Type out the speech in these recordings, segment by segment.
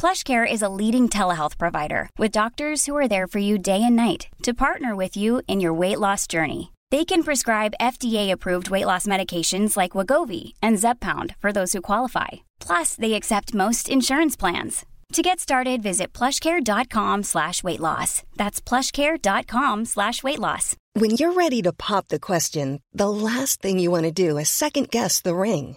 PlushCare is a leading telehealth provider with doctors who are there for you day and night to partner with you in your weight loss journey. They can prescribe FDA-approved weight loss medications like Wegovy and Zepbound for those who qualify. Plus, they accept most insurance plans. To get started, visit plushcare.com slash weight loss. That's plushcare.com slash weight loss. When you're ready to pop the question, the last thing you want to do is second guess the ring.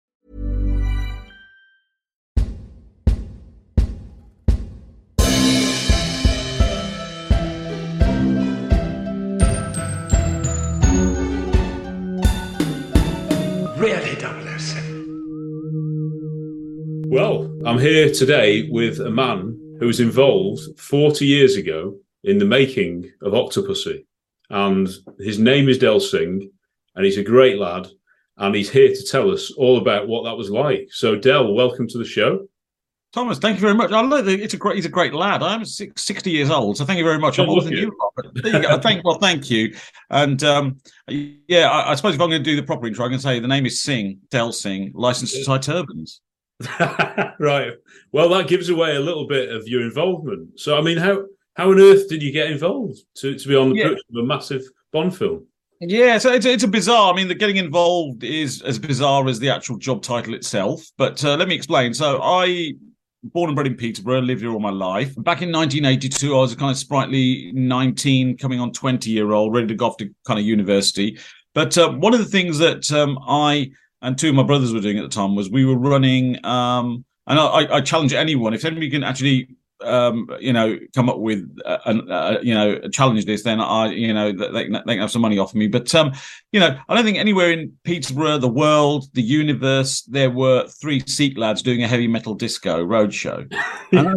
I'm here today with a man who was involved 40 years ago in the making of Octopussy. And his name is Del Singh, and he's a great lad. And he's here to tell us all about what that was like. So, Del, welcome to the show. Thomas, thank you very much. I like that it's a great. He's a great lad. I'm six, 60 years old, so thank you very much. I'm older than you. Robert. There you go. thank well, thank you. And um, yeah, I, I, suppose if I'm going to do the proper intro, I can say the name is Singh Del Singh, licensed to tie turbans. right. Well, that gives away a little bit of your involvement. So, I mean, how how on earth did you get involved to, to be on the yeah. production of a massive Bond film? Yeah, so it's, it's a bizarre. I mean, the getting involved is as bizarre as the actual job title itself. But uh, let me explain. So I born and bred in Peterborough, lived here all my life. Back in 1982, I was a kind of sprightly 19, coming on 20 year old, ready to go off to kind of university. But uh, one of the things that um, I and two of my brothers were doing at the time was we were running, um, and I, I challenge anyone if anybody can actually um, you know, come up with, uh, you know, challenge this, then I, you know, they, they can have some money off me. But, um, you know, I don't think anywhere in Peterborough, the world, the universe, there were three Sikh lads doing a heavy metal disco roadshow. Uh,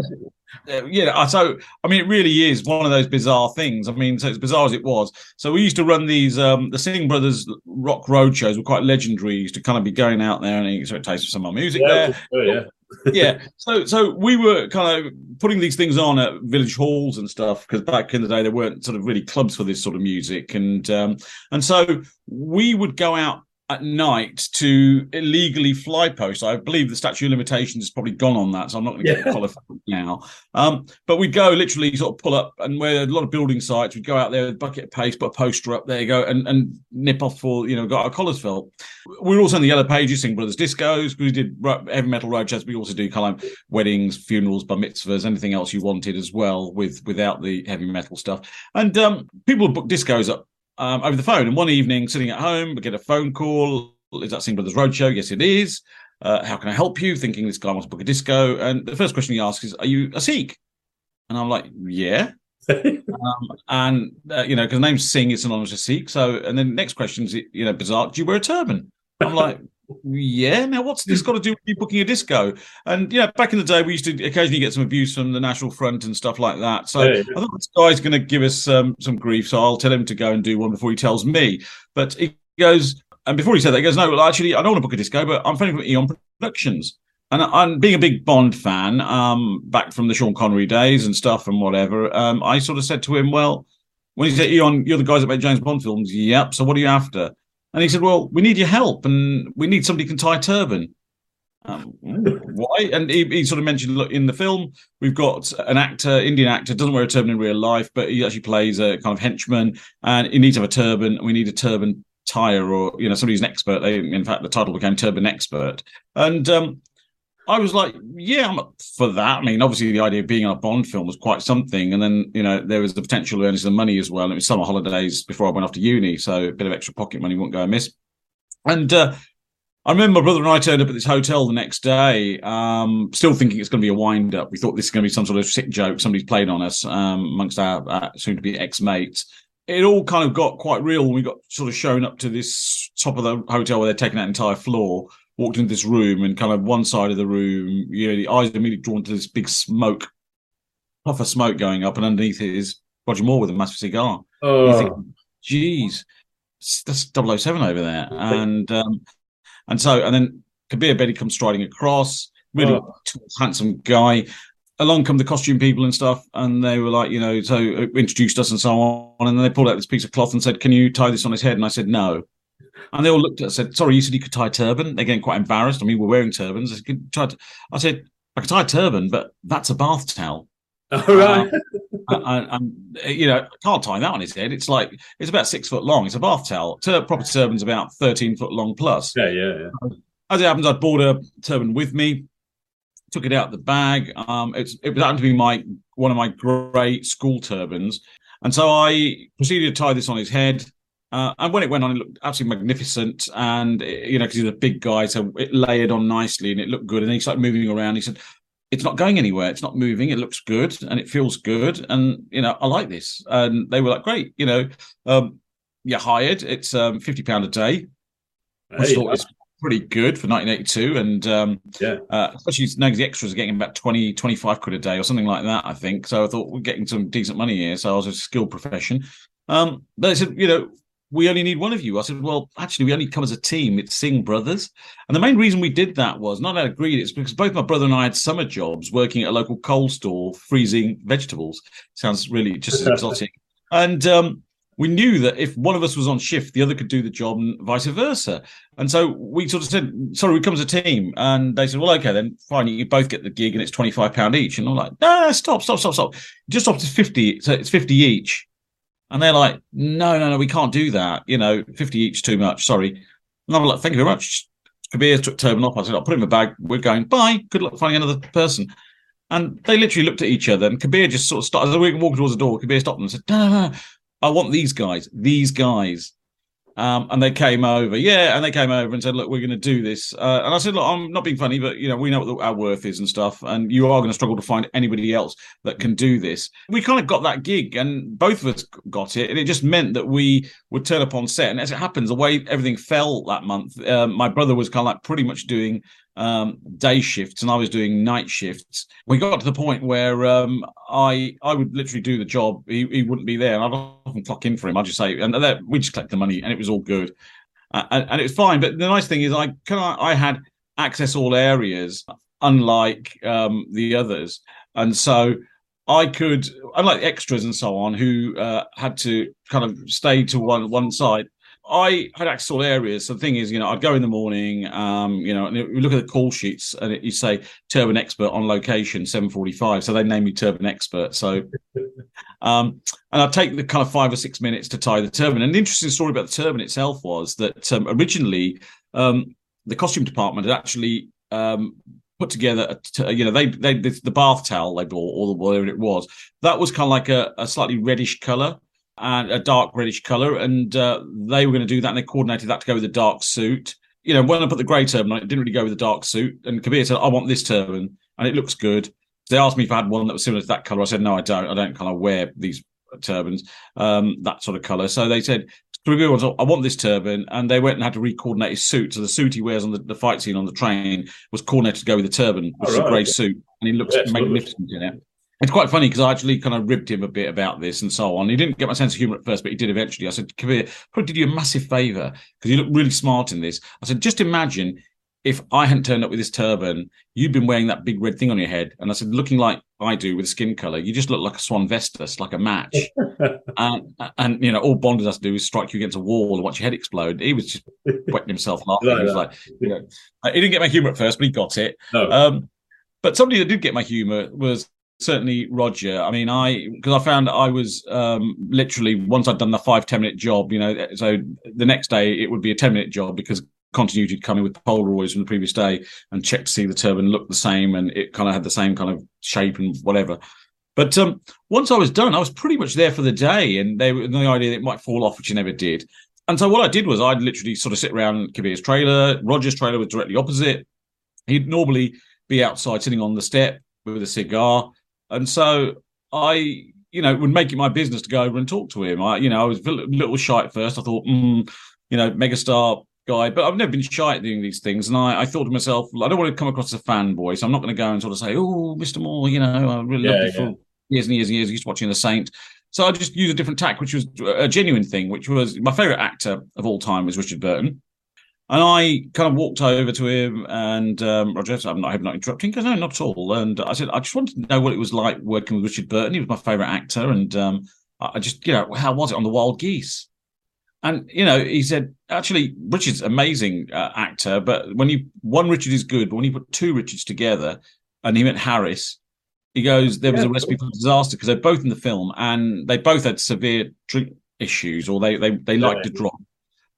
yeah, so I mean, it really is one of those bizarre things. I mean, so as bizarre as it was. So we used to run these. Um, the Singh Brothers rock road shows were quite legendary. Used to kind of be going out there and so it tastes for some of our music yeah, there. yeah yeah. So so we were kind of putting these things on at village halls and stuff because back in the day there weren't sort of really clubs for this sort of music and um, and so we would go out at night to illegally fly post. I believe the statute of limitations has probably gone on that, so I'm not going to get qualified now. Um, but we'd go literally sort of pull up, and where a lot of building sites, we'd go out there with a bucket of paste, put a poster up, there you go, and, and nip off for, you know, got our collars filled. We were also in the Yellow Pages, Singh Brothers Discos, we did heavy metal road shows. We also do kind of weddings, funerals, bar mitzvahs, anything else you wanted as well, with without the heavy metal stuff. And um, people would book discos up um, over the phone. And one evening, sitting at home, we get a phone call. Is that Singh Brothers Roadshow? Yes, it is. Uh, how can I help you? Thinking this guy wants to book a disco. And the first question he asks is, Are you a Sikh? And I'm like, Yeah. um, and, uh, you know, because the name Singh is synonymous with Sikh. So, and then next question is, you know, bizarre, do you wear a turban? I'm like, yeah. Now, what's this got to do with you booking a disco? And yeah, back in the day, we used to occasionally get some abuse from the National Front and stuff like that. So yeah, I thought this guy's going to give us um, some grief. So I'll tell him to go and do one before he tells me. But he goes, and before he said that, he goes, "No, well, actually, I don't want to book a disco, but I'm phoning from Eon Productions." And I'm being a big Bond fan, um, back from the Sean Connery days and stuff and whatever. Um, I sort of said to him, "Well." When he said, Eon, you're the guys that make James Bond films. Yep. So what are you after? And he said, "Well, we need your help, and we need somebody who can tie a turban." Um, why? And he, he, sort of mentioned, look, in the film, we've got an actor, Indian actor, doesn't wear a turban in real life, but he actually plays a kind of henchman, and he needs to have a turban. We need a turban tire, or you know, somebody who's an expert. They, in fact, the title became turban expert. And um, I was like, yeah, I'm up for that. I mean, obviously, the idea of being on a Bond film was quite something. And then, you know, there was the potential of earning some money as well. It was summer holidays before I went off to uni. So a bit of extra pocket money wouldn't go amiss. And uh, I remember my brother and I turned up at this hotel the next day, um, still thinking it's going to be a wind up. We thought this is going to be some sort of sick joke somebody's played on us um, amongst our, our soon to be ex mates. It all kind of got quite real when we got sort of shown up to this top of the hotel where they're taking that entire floor walked into this room and kind of one side of the room, you know, the eyes immediately drawn to this big smoke, puff of smoke going up, and underneath it is Roger Moore with a massive cigar. Oh. Think, Geez, that's 007 over there. And um, and so and then Kabir Bedi comes striding across, really oh. handsome guy. Along come the costume people and stuff, and they were like, you know, so uh, introduced us and so on. And then they pulled out this piece of cloth and said, "Can you tie this on his head?" And I said, "No." And they all looked at us and said, Sorry, you said you could tie a turban. They're getting quite embarrassed. I mean, we're wearing turbans. I said, try to... I said, I could tie a turban, but that's a bath towel. All right. and, and, you know, I can't tie that on his head. It's like it's about six foot long. It's a bath towel. Tur- proper turban's about thirteen foot long plus. Yeah, yeah, yeah. As it happens, I bought a turban with me, took it out the bag. Um, it's it was happened to be my one of my great school turbans, and so I proceeded to tie this on his head. Uh, and when it went on, it looked absolutely magnificent. And, you know, because he's a big guy, so it layered on nicely and it looked good. And he started moving around. He said, It's not going anywhere. It's not moving. It looks good and it feels good. And, you know, I like this. And they were like, Great, you know, um, you're hired. It's um, £50 a day, which hey, thought was pretty good for 1982. And um, yeah, uh, especially knowing the extras are getting about 20, 25 quid a day or something like that, I think. So I thought we're getting some decent money here. So I was a skilled profession. Um, but they said, you know, we only need one of you. I said, well, actually, we only come as a team. It's Singh Brothers. And the main reason we did that was not I agreed, it's because both my brother and I had summer jobs working at a local coal store, freezing vegetables. Sounds really just as exotic. And um, we knew that if one of us was on shift, the other could do the job and vice versa. And so we sort of said, sorry, we come as a team. And they said, well, okay, then fine, you both get the gig and it's £25 each. And I'm like, no, stop, stop, stop, stop. Just stop to 50. So it's 50 each. And they're like, no, no, no, we can't do that. You know, 50 each too much. Sorry. And I'm like, thank you very much. Kabir took turban off. I said, I'll put it in my bag. We're going, bye. Good luck finding another person. And they literally looked at each other. And Kabir just sort of started, as we walking towards the door, Kabir stopped them and said, no, no, no, I want these guys, these guys. Um, and they came over, yeah, and they came over and said, "Look, we're going to do this." Uh, and I said, "Look, I'm not being funny, but you know, we know what our worth is and stuff, and you are going to struggle to find anybody else that can do this." We kind of got that gig, and both of us got it, and it just meant that we would turn up on set. And as it happens, the way everything fell that month, uh, my brother was kind of like pretty much doing um, day shifts and I was doing night shifts. We got to the point where um, I I would literally do the job. He, he wouldn't be there, and I'd often clock in for him. I'd just say, and we just collect the money, and it was all good, uh, and, and, it was fine. But the nice thing is, I kind of I had access all areas, unlike um, the others, and so. I could, unlike extras and so on, who uh, had to kind of stay to one one side. I had access to all areas. So the thing is, you know, I'd go in the morning, um, you know, and you look at the call sheets and it, you say turbine Expert on location, 745. So they name me turbine Expert. So, um, and I'd take the kind of five or six minutes to tie the turbine. And the interesting story about the turbine itself was that um, originally um, the costume department had actually um, put together, a, you know, they, they, the bath towel they bought or the whatever it was, that was kind of like a, a slightly reddish color and a dark reddish color, and uh, they were going to do that, and they coordinated that to go with the dark suit. You know, when I put the grey turban on, it didn't really go with the dark suit. And Kabir said, "I want this turban, and it looks good." They asked me if I had one that was similar to that color. I said, "No, I don't. I don't kind of wear these turbans, um, that sort of color." So they said, "I want this turban," and they went and had to re-coordinate his suit. So the suit he wears on the, the fight scene on the train was coordinated to go with the turban, which is a grey suit, and he looks yeah, magnificent in it. It's quite funny because I actually kind of ribbed him a bit about this and so on. He didn't get my sense of humor at first, but he did eventually. I said, Kabir, probably did you a massive favor because you look really smart in this. I said, just imagine if I hadn't turned up with this turban, you'd been wearing that big red thing on your head. And I said, looking like I do with skin color, you just look like a Swan Vestas, like a match. and, and, you know, all Bond has to do is strike you against a wall and watch your head explode. He was just wetting himself laughing. Like he was like, you know, he didn't get my humor at first, but he got it. No. Um, but somebody that did get my humor was certainly Roger. I mean, I because I found I was um, literally once I'd done the five ten minute job, you know, so the next day it would be a ten minute job because continuity coming with Polaroids from the previous day and checked to see the turban looked the same and it kind of had the same kind of shape and whatever. But um, once I was done, I was pretty much there for the day, and they were the idea that it might fall off, which it never did. And so what I did was I'd literally sort of sit around Kabir's trailer. Roger's trailer was directly opposite. He'd normally be outside sitting on the step with a cigar. And so I, you know, would make it my business to go over and talk to him. I, you know, I was a little shy at first. I thought, mm, you know, megastar guy, but I've never been shy at doing these things. And I, I thought to myself, I don't want to come across as a fanboy, so I'm not going to go and sort of say, oh, Mr. Moore, you know, I really yeah, loved you yeah. for years and years and years. I used to watching The Saint. So I just used a different tack, which was a genuine thing, which was my favorite actor of all time was Richard Burton. And I kind of walked over to him and um, Roger, I'm not, I'm not interrupting because no, not at all. And I said, I just wanted to know what it was like working with Richard Burton. He was my favorite actor. And um, I just, you know, how was it on the Wild Geese? And, you know, he said, actually, Richard's amazing uh, actor, but when you, one Richard is good, but when you put two Richards together, and he meant Harris, he goes, there was yeah, a recipe for disaster because they're both in the film and they both had severe drink issues or they, they, they liked to drop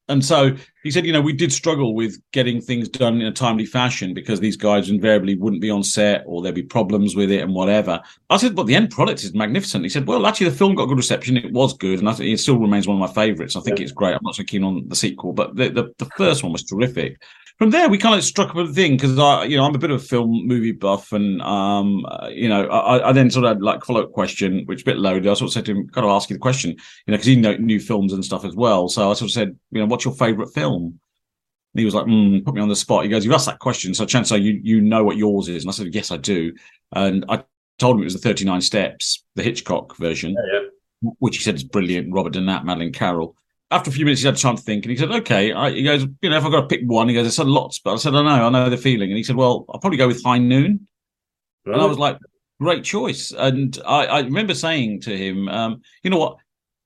and so he said, you know, we did struggle with getting things done in a timely fashion because these guys invariably wouldn't be on set or there'd be problems with it and whatever. I said, but the end product is magnificent. He said, well, actually, the film got good reception. It was good. And I think it still remains one of my favorites. I think yeah. it's great. I'm not so keen on the sequel, but the, the, the first one was terrific from there we kind of struck up a thing because I, you know, I'm a bit of a film movie buff, and um, uh, you know, I, I, then sort of had like follow up question, which a bit loaded. I sort of said to him, kind of ask you the question, you know, because he knew new films and stuff as well. So I sort of said, you know, what's your favorite film? And he was like, mm, put me on the spot. He goes, you've asked that question, so chance are you you know what yours is, and I said, yes, I do, and I told him it was the 39 Steps, the Hitchcock version. Yeah, yeah. Which he said is brilliant. Robert Donat, Madeleine Carroll after a few minutes, he had time to think, and he said, "Okay." I, he goes, "You know, if I've got to pick one," he goes, "There's lots," but I said, "I know, I know the feeling." And he said, "Well, I'll probably go with High Noon." Right. And I was like, "Great choice." And I, I remember saying to him, um, "You know what?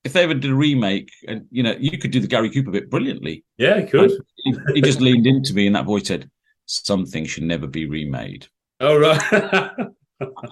If they ever did a remake, and you know, you could do the Gary Cooper bit brilliantly." Yeah, he could. He, he, just leaned into me, and that voice said, "Something should never be remade." Oh right.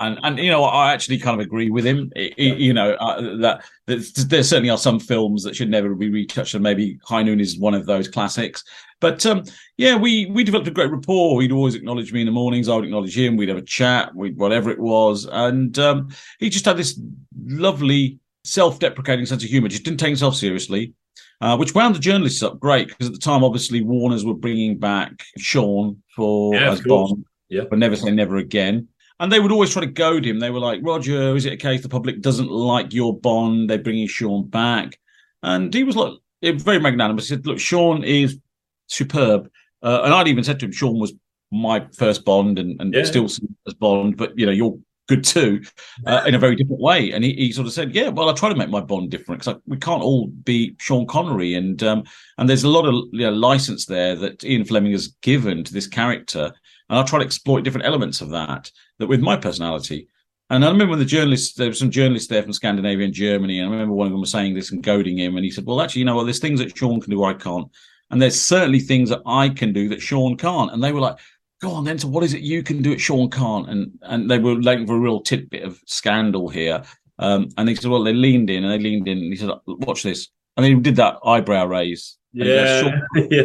and and you know I actually kind of agree with him. It, you know uh, that, that there certainly are some films that should never be retouched, and maybe High Noon is one of those classics. But um, yeah, we we developed a great rapport. He'd always acknowledge me in the mornings. I would acknowledge him. We'd have a chat, we'd, whatever it was, and um, he just had this lovely self-deprecating sense of humor. Just didn't take himself seriously. Uh, which wound the journalists up great because at the time, obviously, Warner's were bringing back Sean for yeah, as Bond, yeah. but never say never again. And they would always try to goad him. They were like, Roger, is it a case the public doesn't like your Bond? They're bringing Sean back. And he was like, very magnanimous. He said, look, Sean is superb. Uh, and I'd even said to him, Sean was my first Bond and, and yeah. still as Bond, but, you know, you're good too, uh, in a very different way. And he, he, sort of said, "Yeah, well, I try to make my Bond different because we can't all be Sean Connery." And um, and there's a lot of you know, license there that Ian Fleming has given to this character, and I try to exploit different elements of that that with my personality. And I remember when the journalists, there were some journalists there from Scandinavia and Germany, and I remember one of them was saying this and goading him, and he said, "Well, actually, you know what? There's things that Sean can do I can't, and there's certainly things that I can do that Sean can't." And they were like, "Go on, then. So what is it you can do that Sean can't?" And and they were looking for a real tidbit of scandal here. Um, and he said, "Well, they leaned in and they leaned in." And he said, "Watch this," and he did that eyebrow raise. Yeah. Sean, yeah.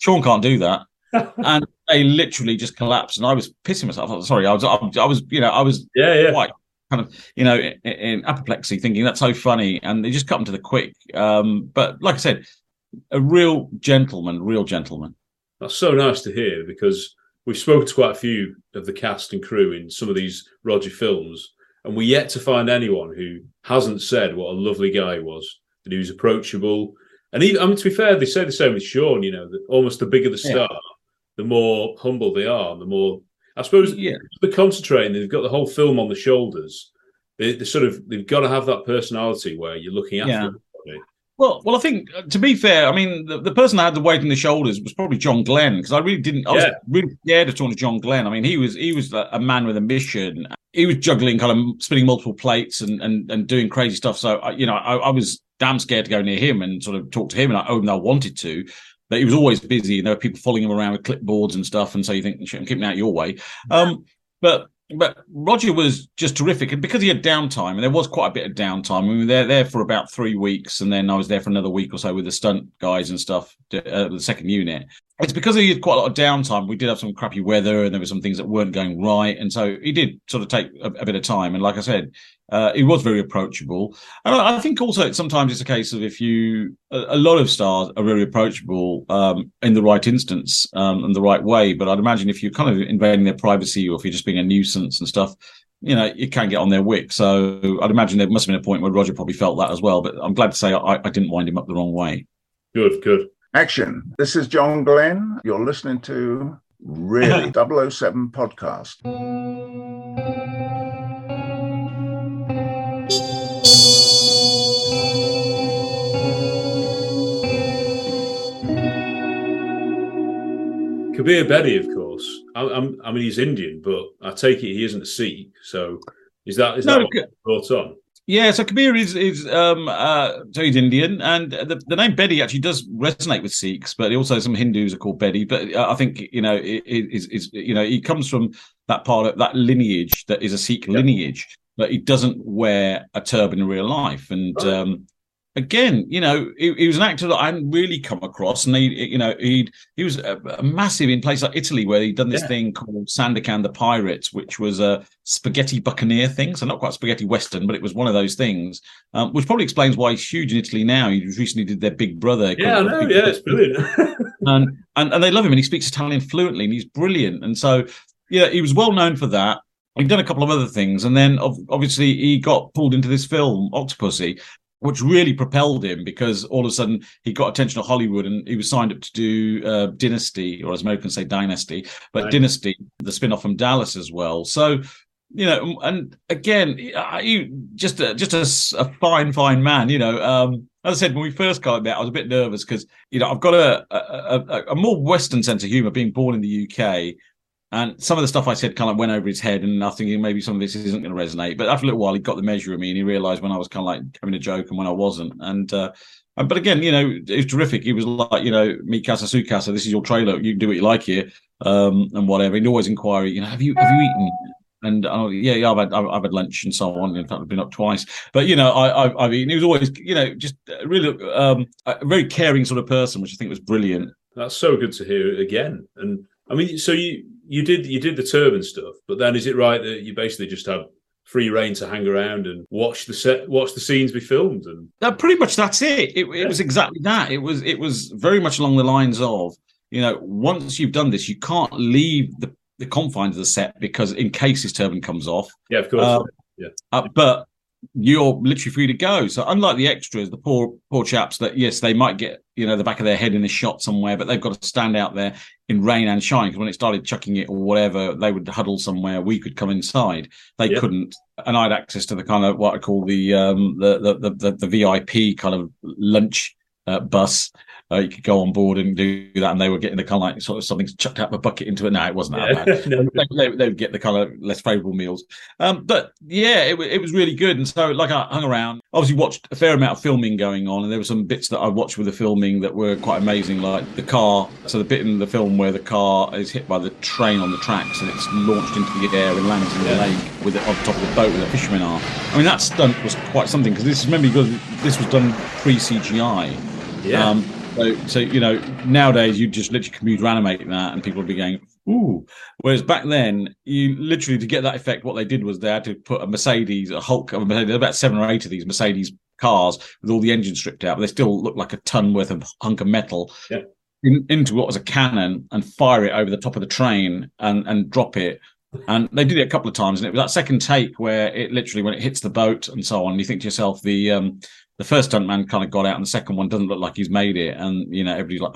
Sean can't do that. And they literally just collapsed, and I was pissing myself. Sorry, I was, I, was, you know, I was, yeah, yeah, quite kind of, you know, in, in, apoplexy, thinking that's so funny, and they just cut them to the quick. Um, but like I said, a real gentleman, real gentleman. That's so nice to hear because we've spoken to quite a few of the cast and crew in some of these Roger films, and we're yet to find anyone who hasn't said what a lovely guy he was, that he was approachable. And he, I mean, to be fair, they say the same with Sean. You know, that almost the bigger the star, yeah the more humble they are, the more I suppose yeah. they're concentrating. They've got the whole film on the shoulders. They, they sort of they've got to have that personality where you're looking after. Yeah. Everybody. Well, well, I think uh, to be fair, I mean the, the person that had the weight on the shoulders was probably John Glen because I really didn't. I was yeah. really scared of talking to John Glen. I mean, he was he was a man with a mission. He was juggling, kind of spinning multiple plates and and, and doing crazy stuff. So you know, I, I was damn scared to go near him and sort of talk to him, and I, though I wanted to, but he was always busy and there were people following him around with clipboards and stuff. And so you think, I'm keeping out your way. Um, but but Roger was just terrific, and because he had downtime, and there was quite a bit of downtime. We were there there for about three weeks, and then I was there for another week or so with the stunt guys and stuff, uh, the second unit. It's because he had quite a lot of downtime. We did have some crappy weather, and there were some things that weren't going right, and so he did sort of take a, a bit of time. And like I said, uh, he was very approachable. And I, I, think also sometimes it's a case of if you a, a lot of stars are very approachable um, in the right instance um, and the right way. But I'd imagine if you're kind of invading their privacy or if you're just being a nuisance and stuff, you know, you can get on their wick. So I'd imagine there must have been a point where Roger probably felt that as well. But I'm glad to say I, I didn't wind him up the wrong way. Good, good. Action. This is John Glen. You're listening to Really 007 Podcast. Kabir Bedi, of course. I, I, mean, he's Indian, but I take it he isn't a Sikh. So is that is no, that brought on? Yeah, so Kabir is is um uh so he's Indian, and the, the name Bedi actually does resonate with Sikhs, but also some Hindus are called Bedi. But uh, I think you know it is is you know he comes from that part of that lineage that is a Sikh lineage, but he doesn't wear a turban in real life, and right. um again, you know, he, he, was an actor that I hadn't really come across, and he, you know, he he was a, a massive in places like Italy where he'd done this yeah. thing called Sandokan the Pirates, which was a spaghetti buccaneer thing, so not quite spaghetti western, but it was one of those things, um, which probably explains why he's huge in Italy now. He recently did their Big Brother. Yeah, I know. Yeah, it's brilliant. and, and and they love him, and he speaks Italian fluently, and he's brilliant. And so, yeah, he was well known for that. He'd done a couple of other things, and then obviously he got pulled into this film, Octopussy, which really propelled him because all of a sudden he got attention of Hollywood and he was signed up to do uh, Dynasty, or as Americans say, Dynasty, but right. Dynasty, the spin off from Dallas as well. So, you know, and again, you just a, just a, a fine, fine man. You know, um, as I said, when we first got met, I was a bit nervous because you know I've got a, a, a more Western sense of humour, being born in the UK, and some of the stuff I said kind of went over his head, and I was thinking maybe some of this isn't going to resonate. But after a little while, he got the measure of me, and he realised when I was kind of like having a joke and when I wasn't. And uh, but again, you know, it was terrific. He was like, you know, me casa su casa. This is your trailer. You can do what you like here, um, and whatever. He'd always inquire, you know, have you have you eaten? And uh, yeah, yeah, I've had I've, had lunch and so on. In fact, I've been up twice. But you know, I, I've, I've eaten. He was always, you know, just really um, a very caring sort of person, which I think was brilliant. That's so good to hear again. And I mean, so you you did you did the turban stuff, but then is it right that you basically just had free reign to hang around and watch the set, watch the scenes be filmed, and that pretty much that's it. It, it was exactly that. It was it was very much along the lines of you know once you've done this, you can't leave the the confines of the set because in case his turban comes off, yeah, of course, uh, yeah. Uh, but you're literally free to go. So unlike the extras, the poor poor chaps that yes, they might get you know the back of their head in a shot somewhere, but they've got to stand out there in rain and shine. Because when it started chucking it or whatever, they would huddle somewhere. We could come inside. They yeah. couldn't, and I had access to the kind of what I call the um the the the, the VIP kind of lunch uh, bus uh, you could go on board and do that, and they were getting the kind of like sort of something chucked out of a bucket into it. No, it wasn't that bad. no. they, they, they, would get the kind of less favourable meals. Um, but yeah, it, it was really good. And so, like, I hung around, obviously watched a fair amount of filming going on, and there were some bits that I watched with the filming that were quite amazing, like the car. So the bit in the film where the car is hit by the train on the tracks and it's launched into the air and lands in the yeah. lake with it on top of the boat where the fishermen are. I mean, that stunt was quite something because this is, remember because this was done pre CGI. Yeah. Um, so, so you know, nowadays you just literally computer animate that, and people would be going, "Ooh." Whereas back then, you literally to get that effect, what they did was they had to put a Mercedes, a Hulk, a Mercedes, about seven or eight of these Mercedes cars with all the engines stripped out, but they still look like a ton worth of hunk of metal. Yeah. In, into what was a cannon and fire it over the top of the train and and drop it. And they did it a couple of times, and it was that second take where it literally, when it hits the boat and so on, you think to yourself, the um, the first stuntman kind of got out, and the second one doesn't look like he's made it, and you know everybody's like.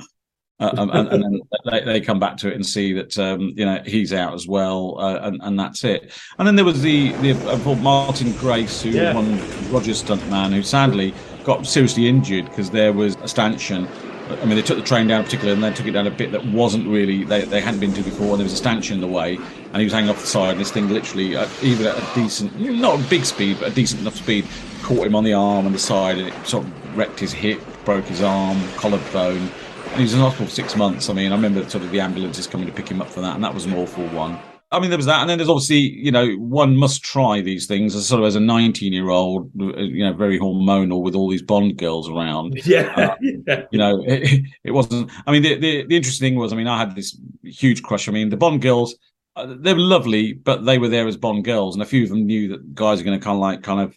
Uh, um, and, and, then they, they, come back to it and see that um, you know he's out as well, uh, and, and that's it. And then there was the the uh, Martin Grace, who yeah. won Roger's stuntman, who sadly got seriously injured because there was a stanchion I mean, they took the train down particularly, and then took it down a bit that wasn't really they, they hadn't been to before. And there was a stanchion in the way, and he was hanging off the side. And this thing literally, uh, even at a decent, not a big speed, but a decent enough speed, caught him on the arm and the side, and it sort of wrecked his hip, broke his arm, collarbone. And he was in hospital for six months. I mean, I remember sort of the ambulances coming to pick him up for that, and that was an awful one. I mean, there was that, and then there's obviously, you know, one must try these things as sort of as a 19 year old, you know, very hormonal with all these Bond girls around. Yeah, Uh, yeah. You know, it, it wasn't. I mean, the, the the interesting thing was, I mean, I had this huge crush. I mean, the Bond girls, uh, they were lovely, but they were there as Bond girls, and a few of them knew that guys are going to kind of like, kind of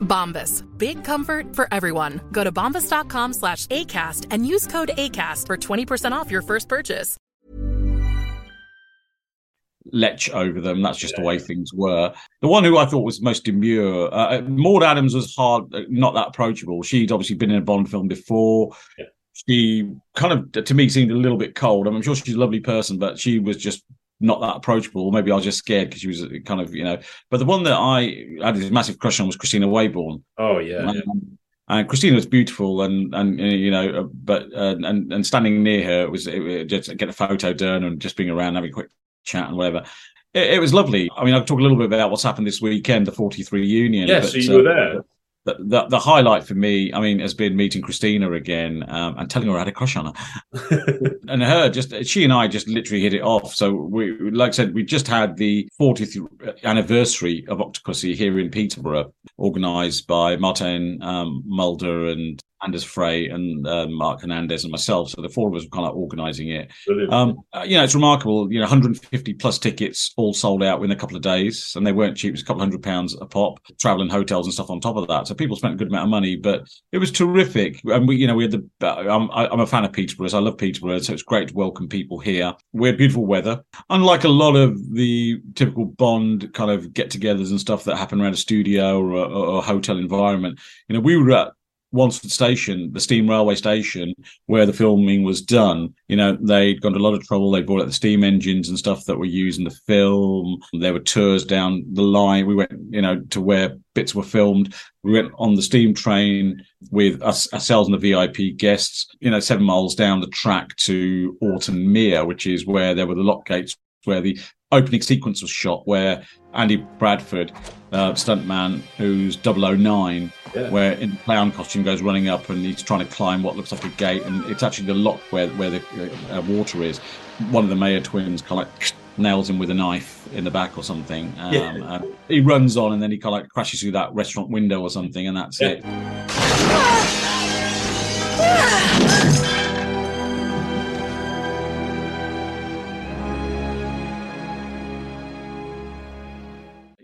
Bombas. Big comfort for everyone. Go to bombas.com slash ACAST and use code ACAST for 20% off your first purchase. lech over them. That's just the way things were. The one who I thought was most demure, uh, Maud Adams was hard, uh, not that approachable. She'd obviously been in a Bond film before. Yeah. She kind of, to me, seemed a little bit cold. I'm sure she's a lovely person, but she was just not that approachable. or Maybe I was just scared because she was uh, kind of, you know. But the one that I had this massive crush on was Kristina Wayborn. Oh yeah, yeah. Um, and Kristina was beautiful, and and uh, you know, uh, but uh, and and standing near her it was it, it just get a photo done and just being around, having a quick chat and whatever. It, it was lovely. I mean, I'll talk a little bit about what's happened this weekend, the 43 Union. Yeah, but, so you were there. The, the, the highlight for me, I mean, has been meeting Kristina again um, and telling her I had a crush on her and her just she and I just literally hit it off. So we, like I said, we just had the 40th anniversary of Octopussy here in Peterborough, organised by Martin um, Mulder and Anders Frey and uh, Mark Hernandez and myself. So the four of us were kind of organising it. Um, uh, you know, it's remarkable. You know, 150 plus tickets all sold out within a couple of days, and they weren't cheap. It was a couple hundred pounds a pop, Traveling hotels and stuff on top of that. So people spent a good amount of money, but it was terrific. And we, you know, we had the. uh, I'm, I'm a fan of Peterborough. So I love Peterborough, so it's great to welcome people here. We had beautiful weather, unlike a lot of the typical Bond kind of get-togethers and stuff that happen around a studio or a, or a hotel environment. You know, we were at Wansford Station, the steam railway station, where the filming was done. You know, they'd gone to a lot of trouble. They brought out the steam engines and stuff that were used in the film. There were tours down the line. We went, you know, to where bits were filmed. We went on the steam train with us, ourselves and the VIP guests, you know, seven miles down the track to Orton Mere, which is where there were the lock gates, where the opening sequence was shot, where Andy Bradford, uh, stuntman, who's 009, Yeah. where in clown costume goes running up and he's trying to climb what looks like a gate, and it's actually the lock where where the uh, uh, water is. One of the Meyer twins kind of like nails him with a knife in the back or something. Um, Yeah. he runs on and then he kind of like crashes through that restaurant window or something, and that's Yeah. it.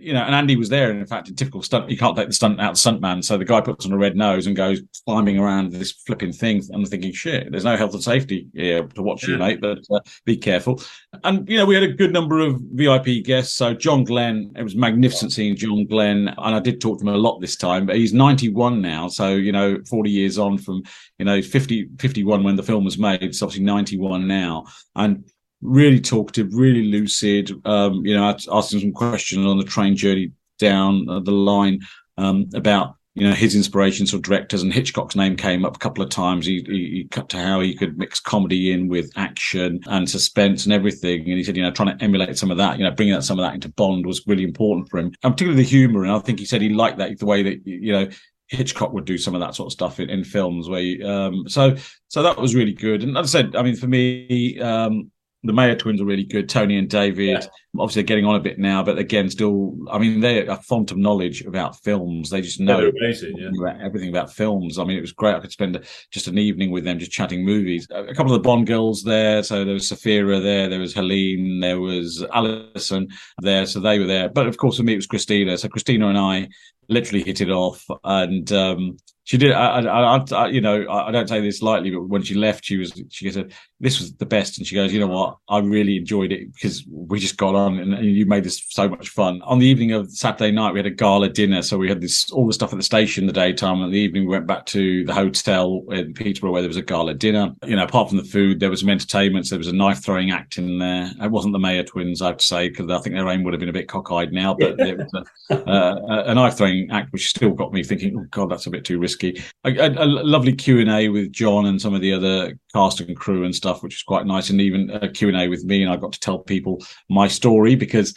You know, and Andy was there. And in fact, in typical stunt, you can't take the stunt out the stuntman. So the guy puts on a red nose and goes climbing around this flipping thing. I'm thinking, shit, there's no health and safety here to watch you, mate, but uh, be careful. And, you know, we had a good number of VIP guests. So John Glen, it was magnificent seeing John Glen. And I did talk to him a lot this time, but he's 91 now. So, you know, 40 years on from, you know, 50, 51 when the film was made. It's obviously 91 now. And really talkative, really lucid. Um, you know, him some questions on the train journey down uh, the line um, about you know his inspirations for directors, and Hitchcock's name came up a couple of times. He, he, he cut to how he could mix comedy in with action and suspense and everything. And he said, you know, trying to emulate some of that, you know, bringing that some of that into Bond was really important for him, and particularly the humor. And I think he said he liked that the way that you know. Hitchcock would do some of that sort of stuff in, in films where you, um so so that was really good and as I said I mean for me um the Meyer twins are really good. Tony and David, obviously they're getting on a bit now, but again, still, I mean, they're a font of knowledge about films. They just know amazing, yeah. about everything about films. I mean, it was great. I could spend just an evening with them just chatting movies. A couple of the Bond girls there. So there was Safira there, there was Helene, there was Alison there. So they were there. But of course, for me, it was Kristina. So Kristina and I literally hit it off. And um, she did, I, I, I, you know, I, don't say this lightly, but when she left, she was, she said, this was the best. And she goes, you know what? I really enjoyed it because we just got on and, and you made this so much fun. On the evening of Saturday night, we had a gala dinner. So we had this, all the stuff at the station the daytime. And the evening, we went back to the hotel in Peterborough where there was a gala dinner. You know, apart from the food, there was some entertainments. There was a knife throwing act in there. It wasn't the Meyer twins, I have to say, because I think their aim would have been a bit cockeyed now. But it was a, uh, a knife throwing act, which still got me thinking, oh God, that's a bit too risky. A, a, a lovely Q and A with John and some of the other cast and crew and stuff, which was quite nice, and even a Q and A with me, and I got to tell people my story because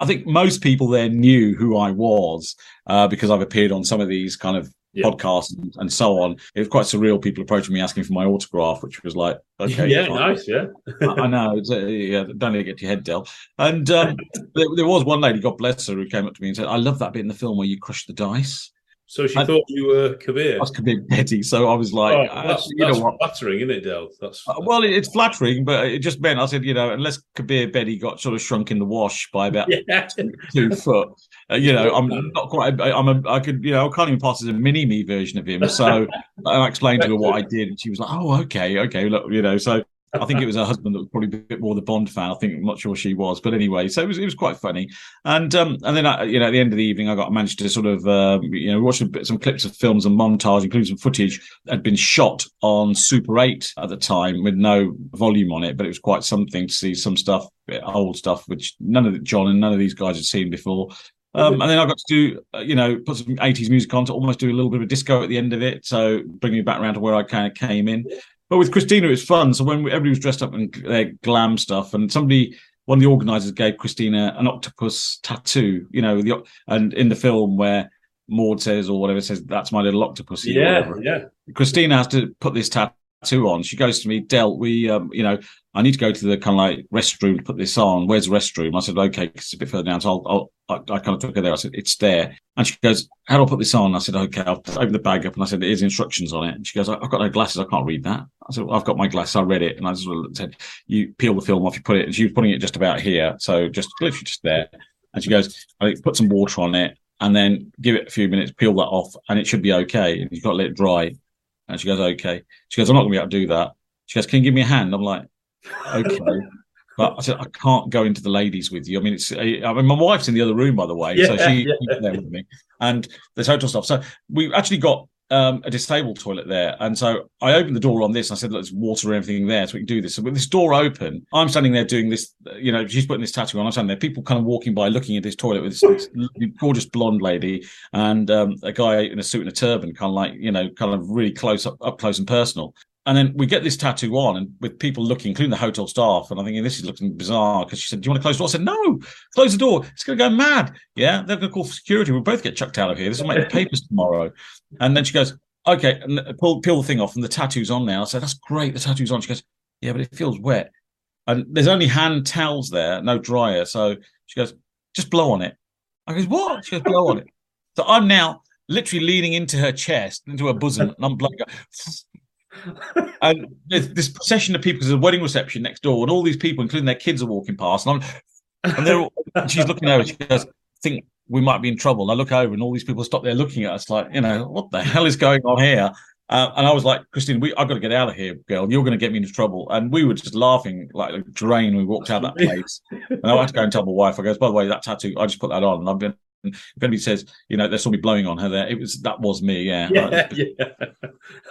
I think most people there knew who I was uh, because I've appeared on some of these kind of Yeah. podcasts and, and so on. It was quite surreal. People approaching me asking for my autograph, which was like, okay, yeah, fine. nice, yeah. I I know. It's, uh, yeah, don't let it get your head, Del. And um, there, there was one lady, God bless her, who came up to me and said, "I love that bit in the film where you crush the dice." So she I- thought you were Kabir. I was Kabir Bedi, so I was like, Oh, uh, that's, you know that's what? flattering, isn't it, Del? That's Uh, Well, it- it's flattering, but it just meant I said, you know, unless Kabir Bedi got sort of shrunk in the wash by about yeah. two foot, uh, you know, I'm not quite. I- I'm a, I could, you know, I can't even pass as a mini me version of him. So I explained to her what I did, and she was like, "Oh, okay, okay, look, you know." So I think it was her husband that was probably a bit more the Bond fan. I think I'm not sure she was, but anyway, so it was it was quite funny. And um, and then I, you know, at the end of the evening, I got managed to sort of um, you know watch bit, some clips of films and montage, including some footage that had been shot on Super 8 at the time with no volume on it, but it was quite something to see some stuff, old stuff, which none of the, John and none of these guys had seen before. Um, and then I got to do, uh, you know, put some 80s music on to almost do a little bit of a disco at the end of it. So bringing me back around to where I kind of came in. But with Kristina, it's fun. So when we, everybody was dressed up in their glam stuff, and somebody, one of the organisers gave Kristina an octopus tattoo, you know, the, and in the film where Maud says or whatever says, that's my little octopus. yeah, yeah. Kristina has to put this tattoo on. She goes to me, Del, we, um, you know, I need to go to the kind of like restroom to put this on. Where's the restroom? I said, okay, it's a bit further down. So I'll, I'll I, I kind of took her there. I said, it's there. And she goes, how do I put this on? I said, okay, I'll open the bag up. And I said, there's instructions on it. And she goes, I've got no glasses. I can't read that. I said, well, I've got my glasses. I read it. And I just said, you peel the film off, you put it. And she was putting it just about here. So just literally just there. And she goes, I put some water on it and then give it a few minutes, peel that off, and it should be okay. And you've got to let it dry. And she goes, okay. She goes, I'm not going to be able to do that. She goes, can you give me a hand? I'm like, okay. But I said, I can't go into the ladies with you. I mean, it's, I mean, my wife's in the other room, by the way. Yeah, so she, yeah. there with me. And there's hotel stuff. So we actually got um, a disabled toilet there. And so I opened the door on this. I said, there's water and everything there, so we can do this. So with this door open, I'm standing there doing this, you know, she's putting this tattoo on. I'm standing there, people kind of walking by looking at this toilet with this, this gorgeous blonde lady and um, a guy in a suit and a turban, kind of like, you know, kind of really close up, up close and personal. And then we get this tattoo on, and with people looking, including the hotel staff, and I'm thinking this is looking bizarre because she said, "Do you want to close the door?" I said, "No, close the door. It's going to go mad. Yeah, they're going to call for security. We'll both get chucked out of here. This will make the papers tomorrow." And then she goes, "Okay," and uh, pull peel the thing off, and the tattoo's on now. I said, "That's great. The tattoo's on." She goes, "Yeah, but it feels wet." And there's only hand towels there, no dryer. So she goes, "Just blow on it." I goes, "What?" She goes, "Blow on it." So I'm now literally leaning into her chest, into her bosom, and I'm blowing. And there's this procession of people. There's a wedding reception next door, and all these people, including their kids, are walking past. And, I'm, and they're all, and she's looking over. She goes, "I think we might be in trouble." And I look over, and all these people stop there looking at us, like, you know, what the hell is going on here? Uh, and I was like, Christine, we, I've got to get out of here, girl. You're going to get me into trouble. And we were just laughing like a drain we walked out of that place. and I had to go and tell my wife, I goes, by the way, that tattoo, I just put that on. And I've been, if anybody says, you know, they saw me blowing on her there, it was, that was me. Yeah. Yeah,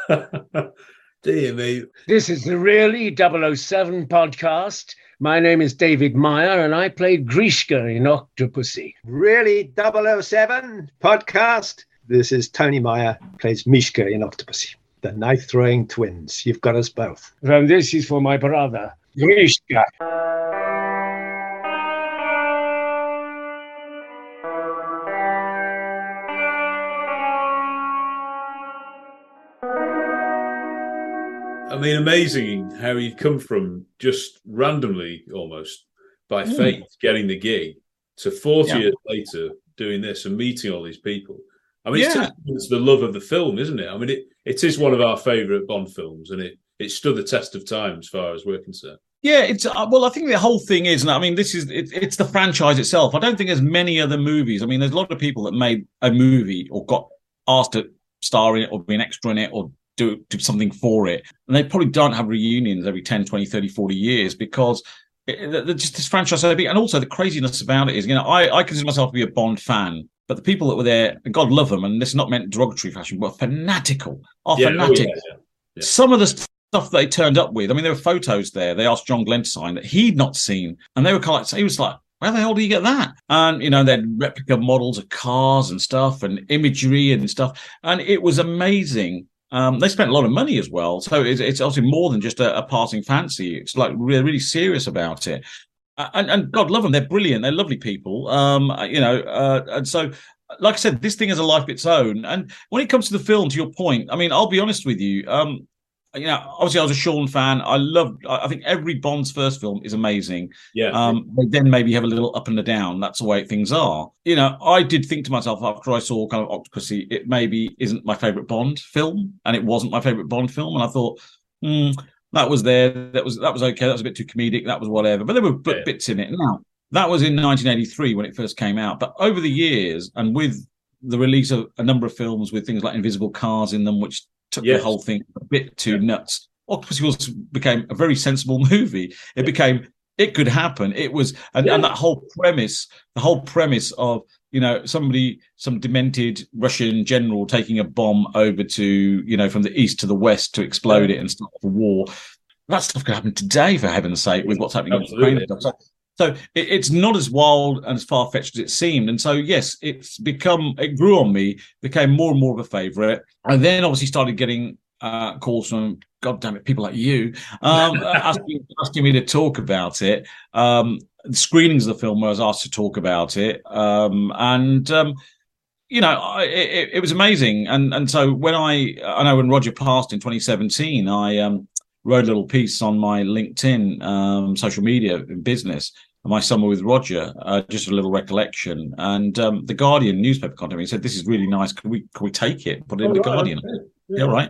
yeah. Dear me. This is the Really 007 podcast. My name is David Meyer, and I played Grishka in Octopussy. Really 007 podcast. This is Tony Meyer, plays Mishka in Octopussy. The knife throwing twins. You've got us both. And this is for my brother, Grishka. I mean, amazing how he'd come from just randomly almost by Mm. fate getting the gig to 40 Yeah. years later doing this and meeting all these people. I mean, it's Yeah. to the love of the film, isn't it? I mean, it, it is one of our favourite Bond films, and it it stood the test of time as far as we're concerned. Yeah, it's uh, well. I think the whole thing is, and I mean, this is it, it's the franchise itself. I don't think there's many other movies. I mean, there's a lot of people that made a movie or got asked to star in it or be an extra in it or do do something for it, and they probably don't have reunions every 10, 20, 30, 40 years because. It, it- just this franchise so big, and also the craziness about it is, you know, I, I consider myself to be a Bond fan, but the people that were there, and God love them, and this is not meant derogatory fashion, were fanatical, are Yeah, oh, fanatical yeah, yeah, yeah. some of the stuff they turned up with. I mean, there were photos there. They asked John Glen to sign that he'd not seen, and they were kind of like, he was like, "Where the hell do you get that?" And you know, they had replica models of cars and stuff, and imagery and stuff, and it was amazing. Um, they spent a lot of money as well, so it's, it's obviously more than just a, a passing fancy. It's like really, really serious about it. And, and God love them, they're brilliant, they're lovely people. Um, you know, uh, and so like I said, this thing is a life of its own. And when it comes to the film, to your point, I mean, I'll be honest with you. Um, you know, obviously, I was a Sean fan. I love. I think every Bond's first film is amazing. Yeah. Um, they then maybe have a little up and a down. That's the way things are. You know, I did think to myself after I saw kind of Octopussy, it maybe isn't my favorite Bond film, and it wasn't my favorite Bond film. And I thought, hmm, that was there. That was that was okay. That was a bit too comedic. That was whatever. But there were b- Yeah. bits in it. Now that was in 1983 when it first came out. But over the years, and with the release of a number of films with things like invisible cars in them, which took Yes. the whole thing a bit too nuts. Octopussy became a very sensible movie. It became it could happen. It was and, and that whole premise, the whole premise of you know somebody, some demented Russian general taking a bomb over to you know from the east to the west to explode it and start a war. That stuff could happen today, for heaven's sake, with what's happening in Ukraine. So, it, it's not as wild and as far fetched as it seemed. And so, yes, it's become, it grew on me, became more and more of a favorite. And then obviously started getting uh, calls from, God damn it, people like you, um, asking, asking me to talk about it. Um, the screenings of the film where I was asked to talk about it. Um, and, um, you know, I, it, it was amazing. And and so when I, I know when Roger passed in 2017, I um, wrote a little piece on my LinkedIn um, social media in business my summer with Roger, uh, just a little recollection. And um, the Guardian newspaper contacted me and said, "This is really nice. Can we can we take it? Put it in Oh, the right, Guardian." okay. Yeah, right.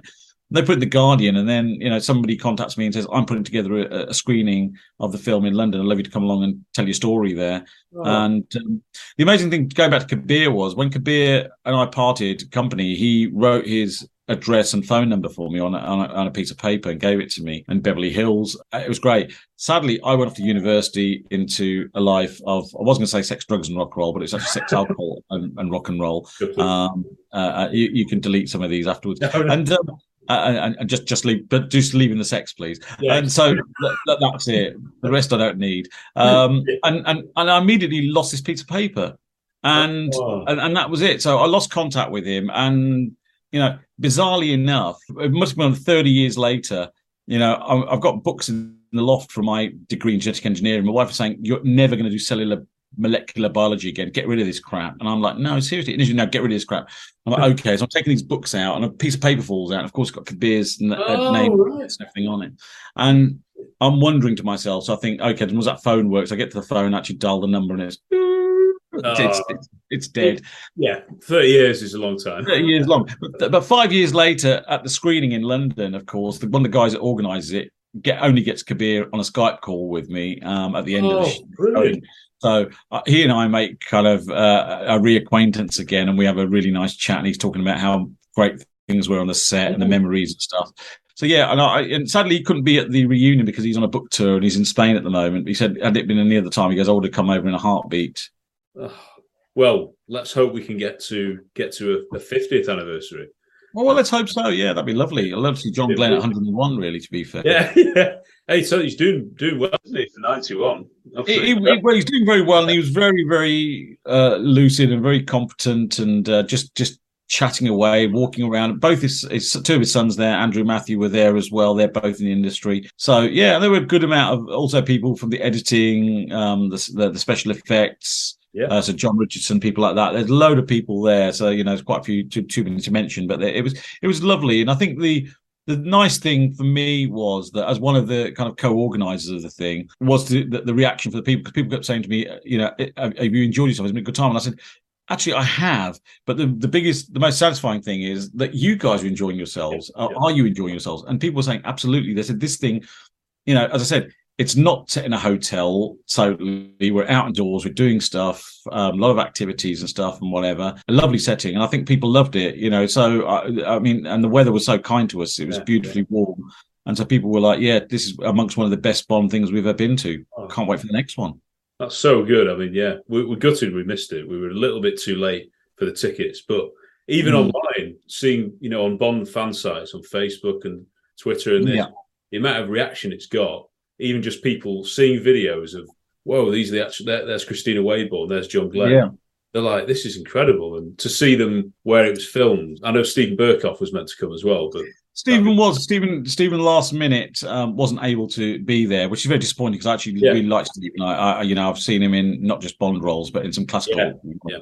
They put it in the Guardian, and then you know somebody contacts me and says, "I'm putting together a, a screening of the film in London. I'd love you to come along and tell your story there." Oh. And um, the amazing thing going back to Kabir was when Kabir and I parted company, he wrote his address and phone number for me on a, on a, on a piece of paper and gave it to me in Beverly Hills. Uh, It was great. Sadly, I went off to university into a life of, I wasn't going to say sex, drugs, and rock and roll, but it's actually sex, alcohol, and, and rock and roll. Um, uh, uh, you, you can delete some of these afterwards. No, no. And, um, uh, and, and just just leave, but just leaving the sex, please. Yeah. And so that, that- that's it. The rest I don't need. Um, and and and I immediately lost this piece of paper, and Oh. and, and that was it. So I lost contact with him, and you know, bizarrely enough, it must have been 30 years later. You know, I- I've got books in the loft from my degree in genetic engineering. My wife was saying, "You're never going to do cellular molecular biology again. Get rid of this crap." And I'm like, "No, seriously." And he's, "No, get rid of this crap." I'm like, "Okay." So I'm taking these books out, and a piece of paper falls out. And of course, it's got Kabir's n- uh, Oh, name right. and everything on it. And I'm wondering to myself. So I think, okay, was that phone works? I get to the phone, actually dial the number, and it's it's, it's, it's dead. Yeah, 30 years is a long time. 30 years long. But, but five years later, at the screening in London, of course, the, one of the guys that organises it get only gets Kabir on a Skype call with me um, at the end of the Oh, show. brilliant. So uh, he and I make kind of uh, a reacquaintance again, and we have a really nice chat. And he's talking about how great things were on the set and the memories and stuff. So yeah, and, I, and sadly he couldn't be at the reunion because he's on a book tour and he's in Spain at the moment. He said had it been any other time, he goes, I would have come over in a heartbeat. Well, let's hope we can get to get to a, a 50th anniversary. Well, well, let's hope so. Yeah, that'd be lovely. I'd love to see John Glen at 101. Really, to be fair. Yeah, yeah. Hey, so he's doing doing well, isn't he, for 91? He, he- he- well, he's doing very well, and he was very, very uh, lucid and very competent, and uh, just just chatting away, walking around. Both his, his two of his sons there, Andrew and Matthew, were there as well. They're both in the industry, so yeah, there were a good amount of also people from the editing, um, the the, the special effects. Yeah. Uh, so John Richardson, people like that. There's a load of people there. So you know, there's quite a few too, too many to mention, but it was it was lovely, and I think the the nice thing for me was that as one of the kind of co-organizers of the thing was the, the, the reaction for the people because people kept saying to me, you know, have you enjoyed yourself? It's been a good time, and I said. Actually, I have, but the, the biggest, the most satisfying thing is that you guys are enjoying yourselves. Are, are you enjoying yourselves? And people were saying, absolutely. They said this thing, you know, as I said, it's not set in a hotel totally. We're out indoors, we're doing stuff, um, a lot of activities and stuff and whatever. A lovely setting. And I think people loved it, you know. So, I, I mean, and the weather was so kind to us. It was yeah, beautifully yeah. warm. And so people were like, yeah, this is amongst one of the best Bond things we've ever been to. Oh. Can't wait for the next one. That's so good. I mean, yeah, we, we're gutted we missed it. We were a little bit too late for the tickets. But even mm. online, seeing, you know, on Bond fan sites on Facebook and Twitter and yeah. the amount of reaction it's got even just people seeing videos of, whoa, these are the actual, there's Kristina Wayborn, there's John Glen. Yeah. They're like, this is incredible. And to see them where it was filmed, I know Steven Berkoff was meant to come as well, but Steven was Steven. Steven last minute um, wasn't able to be there, which is very disappointing because I actually yeah. really like Steven. I, I, you know, I've seen him in not just Bond roles, but in some classical. Yeah. yeah.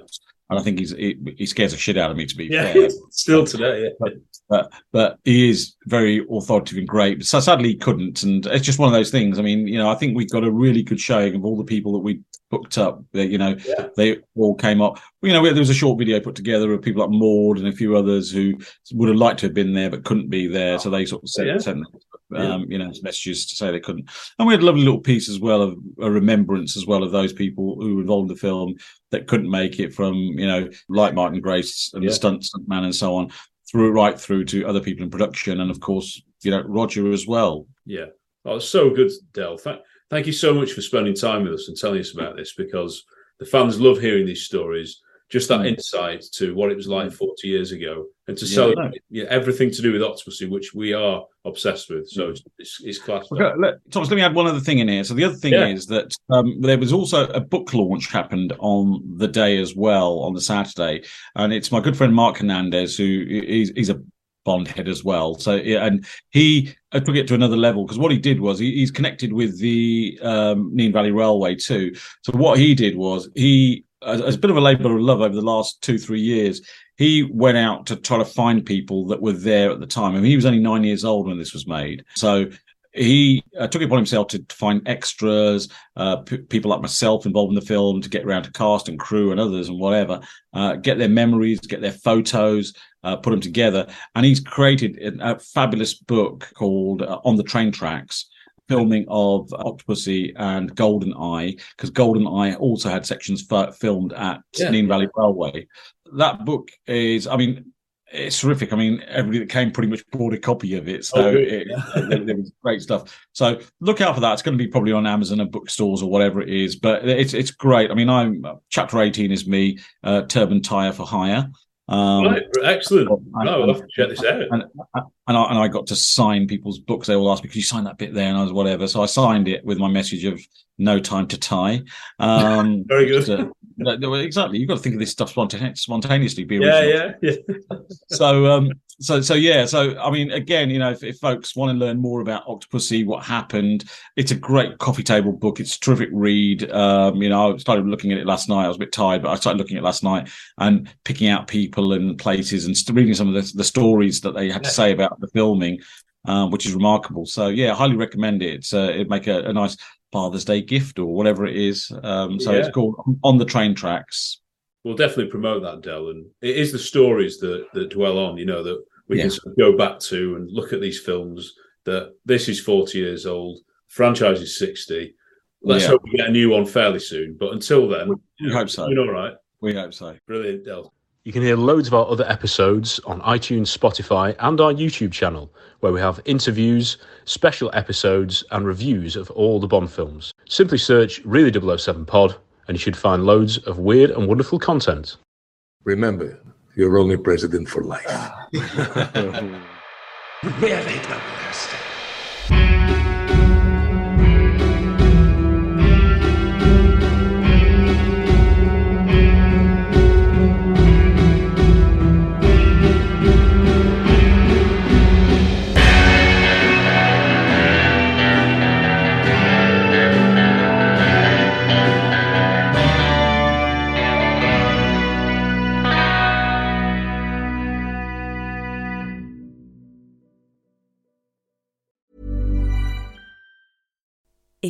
And I think he's he, he, scares the shit out of me to be yeah, fair. Still today, yeah. But, but, but he is very authoritative and great. So sadly, he couldn't, and it's just one of those things. I mean, you know, I think we got a really good showing of all the people that we booked up. You know, yeah. they all came up. You know, there was a short video put together of people like Maud and a few others who would have liked to have been there but couldn't be there. So they sort of sent, yeah. sent um, you know, messages to say they couldn't. And we had a lovely little piece as well of a remembrance as well of those people who were involved in the film that couldn't make it from, you know, like Martin Grace and yeah. the stunt man and so on through right through to other people in production, and of course, you know, Roger as well. Yeah, oh, so good, Del. Thank, thank you so much for spending time with us and telling us about this because the fans love hearing these stories just that mm. insight to what it was like mm. 40 years ago and to yeah, celebrate yeah, everything to do with Octopussy, which we are obsessed with. So mm. it's, it's, class. Okay, let, Thomas, let me add one other thing in here. So the other thing yeah. is that um, there was also a book launch happened on the day as well, on the Saturday. And it's my good friend Mark Hernandez, who he's, he's a Bond head as well. So yeah, and he uh, took it to another level because what he did was he, he's connected with the um, Nene Valley Railway too. So what he did was he as, a bit of a labour of love over the last two, three years, he went out to try to find people that were there at the time. I mean, he was only nine years old when this was made. So he uh, took it upon himself to, to find extras, uh, p- people like myself involved in the film, to get around to cast and crew and others and whatever, uh, get their memories, get their photos, uh, put them together. And he's created a, a fabulous book called uh, On the Train Tracks, filming of Octopussy and Golden Eye, because Golden Eye also had sections filmed at yeah. Nene Valley Railway. That book is, I mean, it's terrific. I mean, everybody that came pretty much bought a copy of it, so oh, it, it, it, was great stuff. So look out for that. It's going to be probably on Amazon and bookstores or whatever it is, but it's it's great. I mean, I'm chapter 18 is me, uh, Turban Tire for hire. Um, right, excellent. And, no, I'll have to check this out. And, and, I, and I got to sign people's books. They all asked me, "Could you sign that bit there?" And I was whatever. So I signed it with my message of "No time to tie." Um, Very good. To, exactly. You've got to think of this stuff spontaneously. Be original. Yeah, yeah, yeah. so, um, so, so yeah. So, I mean, again, you know, if, if, folks want to learn more about Octopussy, what happened, it's a great coffee table book. It's a terrific read. Um, you know, I started looking at it last night. I was a bit tired, but I started looking at it last night and picking out people and places and reading some of the, the stories that they had to say about the filming. Um, which is remarkable. So yeah, highly recommend it. It's, uh, it'd make a, a nice Father's Day gift or whatever it is. Um, so yeah. it's called On the Train Tracks. We'll definitely promote that, Del. And it is the stories that, that dwell on, you know, that we yeah. can sort of go back to and look at these films that this is 40 years old, franchise is 60. Let's yeah. hope we get a new one fairly soon. But until then, we, we hope so. You know, right? We hope so. Brilliant, Del. You can hear loads of our other episodes on iTunes, Spotify, and our YouTube channel, where we have interviews, special episodes, and reviews of all the Bond films. Simply search Really 007 Pod, and you should find loads of weird and wonderful content. Remember, you're only president for life. Oh